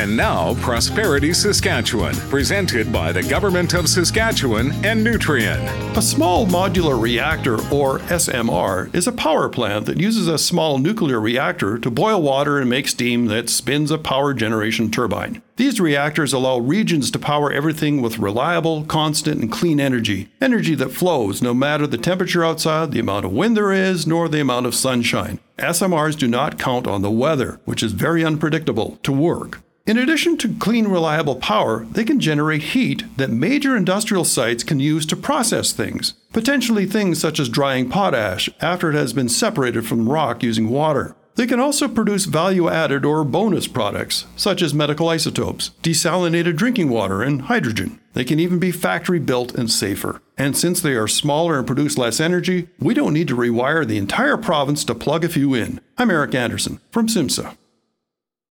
And now, Prosperity Saskatchewan, presented by the Government of Saskatchewan and Nutrien. A small modular reactor, or SMR, is a power plant that uses a small nuclear reactor to boil water and make steam that spins a power generation turbine. These reactors allow regions to power everything with reliable, constant, and clean energy. Energy that flows no matter the temperature outside, the amount of wind there is, nor the amount of sunshine. SMRs do not count on the weather, which is very unpredictable, to work. In addition to clean, reliable power, they can generate heat that major industrial sites can use to process things, potentially things such as drying potash after it has been separated from rock using water. They can also produce value added or bonus products, such as medical isotopes, desalinated drinking water, and hydrogen. They can even be factory built and safer. And since they are smaller and produce less energy, we don't need to rewire the entire province to plug a few in. I'm Eric Anderson from SIMSA.